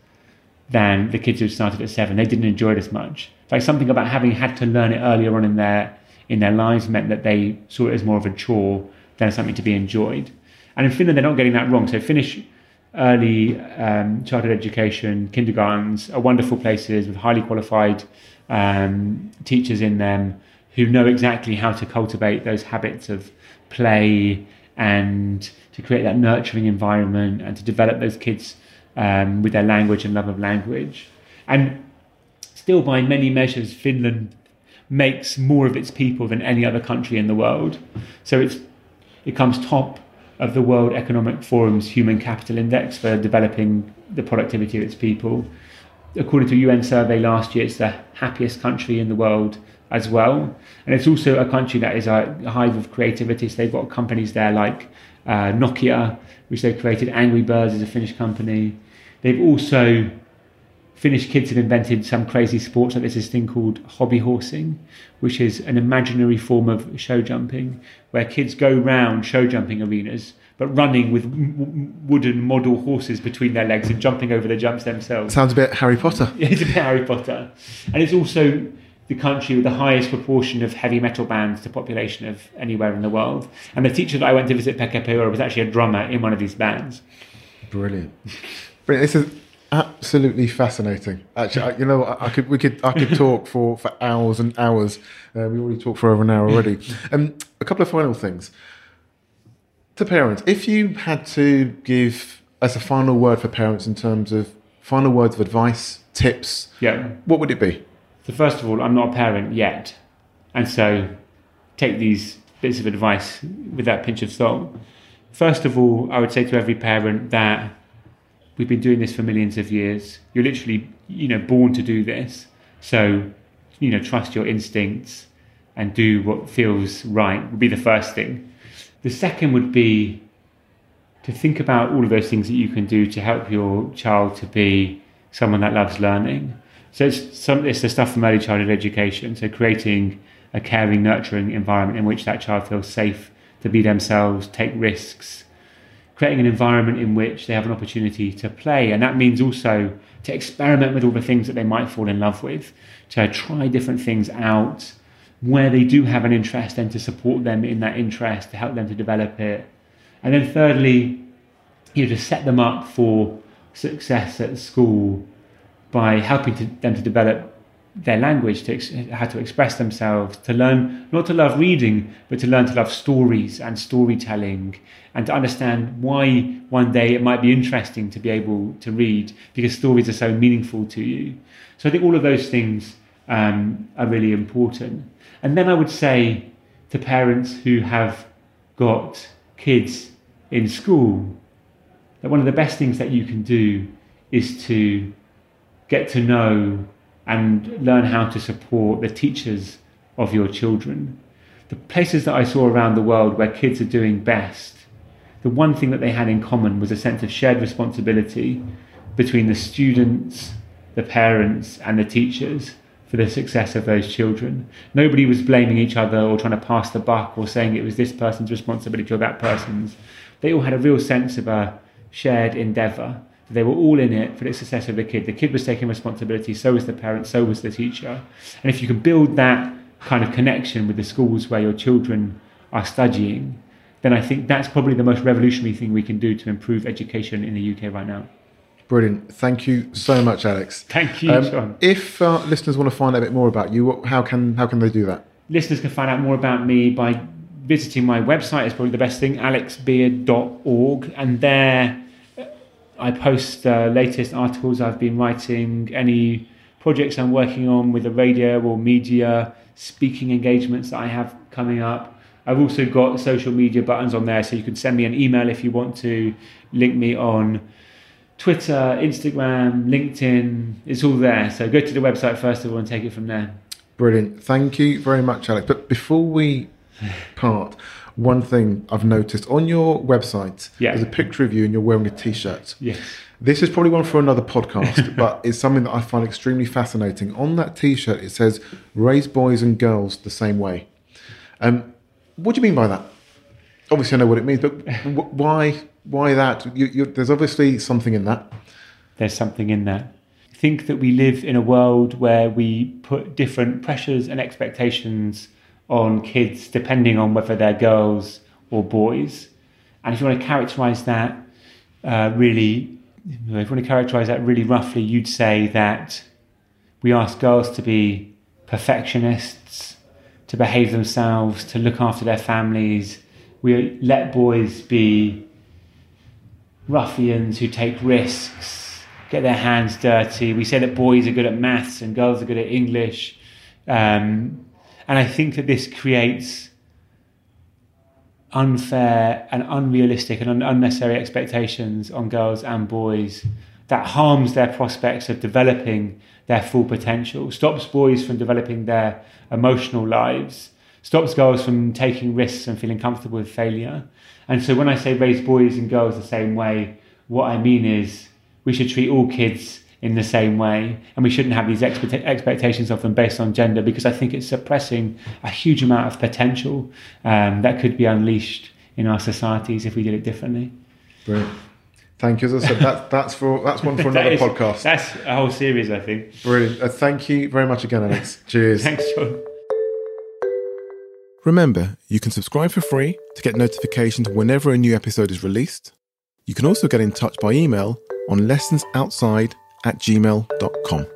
than the kids who started at seven. They didn't enjoy it as much. Like something about having had to learn it earlier on in their in their lives meant that they saw it as more of a chore than something to be enjoyed. And in Finland, they're not getting that wrong. So Finnish early um, childhood education, kindergartens are wonderful places with highly qualified um, teachers in them who know exactly how to cultivate those habits of play and to create that nurturing environment and to develop those kids um, with their language and love of language. And still, by many measures, Finland makes more of its people than any other country in the world. So it's it comes top of the World Economic Forum's Human Capital Index for developing the productivity of its people. According to a UN survey last year, it's the happiest country in the world as well. And it's also a country that is a hive of creativity. So they've got companies there like uh, Nokia, which they created. Angry Birds is a Finnish company. They've also Finnish kids have invented some crazy sports like there's this thing called hobby horsing, which is an imaginary form of show jumping where kids go round show jumping arenas but running with wooden model horses between their legs and jumping over the jumps themselves. Sounds a bit Harry Potter. it's a bit Harry Potter. And it's also the country with the highest proportion of heavy metal bands to population of anywhere in the world. And the teacher that I went to visit Pekka Peura was actually a drummer in one of these bands. Brilliant. Brilliant. This is absolutely fascinating. Actually, you know, I, could we could I could talk for, for hours and hours. Uh, we already talked for over an hour already. Um, a couple of final things to parents. If you had to give as a final word for parents in terms of final words of advice, tips, yeah, what would it be? So first of all, I'm not a parent yet, and so take these bits of advice with that pinch of salt. First of all, I would say to every parent that we've been doing this for millions of years. You're literally, you know, born to do this. So, you know, trust your instincts and do what feels right would be the first thing. The second would be to think about all of those things that you can do to help your child to be someone that loves learning. So it's some it's the stuff from early childhood education. So creating a caring, nurturing environment in which that child feels safe to be themselves, take risks, creating an environment in which they have an opportunity to play. And that means also to experiment with all the things that they might fall in love with, to try different things out where they do have an interest and to support them in that interest, to help them to develop it. And then thirdly, you know, to set them up for success at school by helping to, them to develop their language, to ex- how to express themselves, to learn not to love reading, but to learn to love stories and storytelling, and to understand why one day it might be interesting to be able to read because stories are so meaningful to you. So I think all of those things um, are really important. And then I would say to parents who have got kids in school that one of the best things that you can do is to get to know and learn how to support the teachers of your children. The places that I saw around the world where kids are doing best, the one thing that they had in common was a sense of shared responsibility between the students, the parents, and the teachers for the success of those children. Nobody was blaming each other or trying to pass the buck or saying it was this person's responsibility or that person's. They all had a real sense of a shared endeavour they were all in it for the success of the kid. The kid was taking responsibility, so was the parent, so was the teacher. And if you can build that kind of connection with the schools where your children are studying, then I think that's probably the most revolutionary thing we can do to improve education in the UK right now. Brilliant. Thank you so much, Alex. Thank you, um, If uh, listeners want to find out a bit more about you, how can how can they do that? Listeners can find out more about me by visiting my website. Is probably the best thing, alexbeard.org, and there I post uh, latest articles I've been writing, any projects I'm working on with the radio or media, speaking engagements that I have coming up. I've also got social media buttons on there, so you can send me an email if you want to, link me on Twitter, Instagram, LinkedIn. It's all there. So go to the website first of all and take it from there. Brilliant. Thank you very much, Alex. But before we part, one thing I've noticed on your website. Yeah. There's a picture of you and you're wearing a t-shirt. Yes. This is probably one for another podcast, but it's something that I find extremely fascinating. On that T-shirt, it says "Raise boys and girls the same way." Um, what do you mean by that? Obviously, I know what it means, but why? Why that? You, you, there's obviously something in that. There's something in that. Think that we live in a world where we put different pressures and expectations on kids depending on whether they're girls or boys. And if you want to characterize that uh, really, if you want to characterize that really roughly, you'd say that we ask girls to be perfectionists, to behave themselves, to look after their families. We let boys be ruffians who take risks, get their hands dirty. We say that boys are good at maths and girls are good at English. Um, and I think that this creates unfair and unrealistic and un- unnecessary expectations on girls and boys that harms their prospects of developing their full potential, stops boys from developing their emotional lives, stops girls from taking risks and feeling comfortable with failure. And so when I say raise boys and girls the same way, what I mean is we should treat all kids in the same way and we shouldn't have these expect- expectations of them based on gender because I think it's suppressing a huge amount of potential um, that could be unleashed in our societies if we did it differently. Brilliant. Thank you. As I said, that, that's for that's one for another That is- podcast. That's a whole series, I think. Brilliant. Uh, thank you very much again, Alex. Cheers. Thanks, John. Remember, you can subscribe for free to get notifications whenever a new episode is released. You can also get in touch by email on lessonsoutside at gmail.com.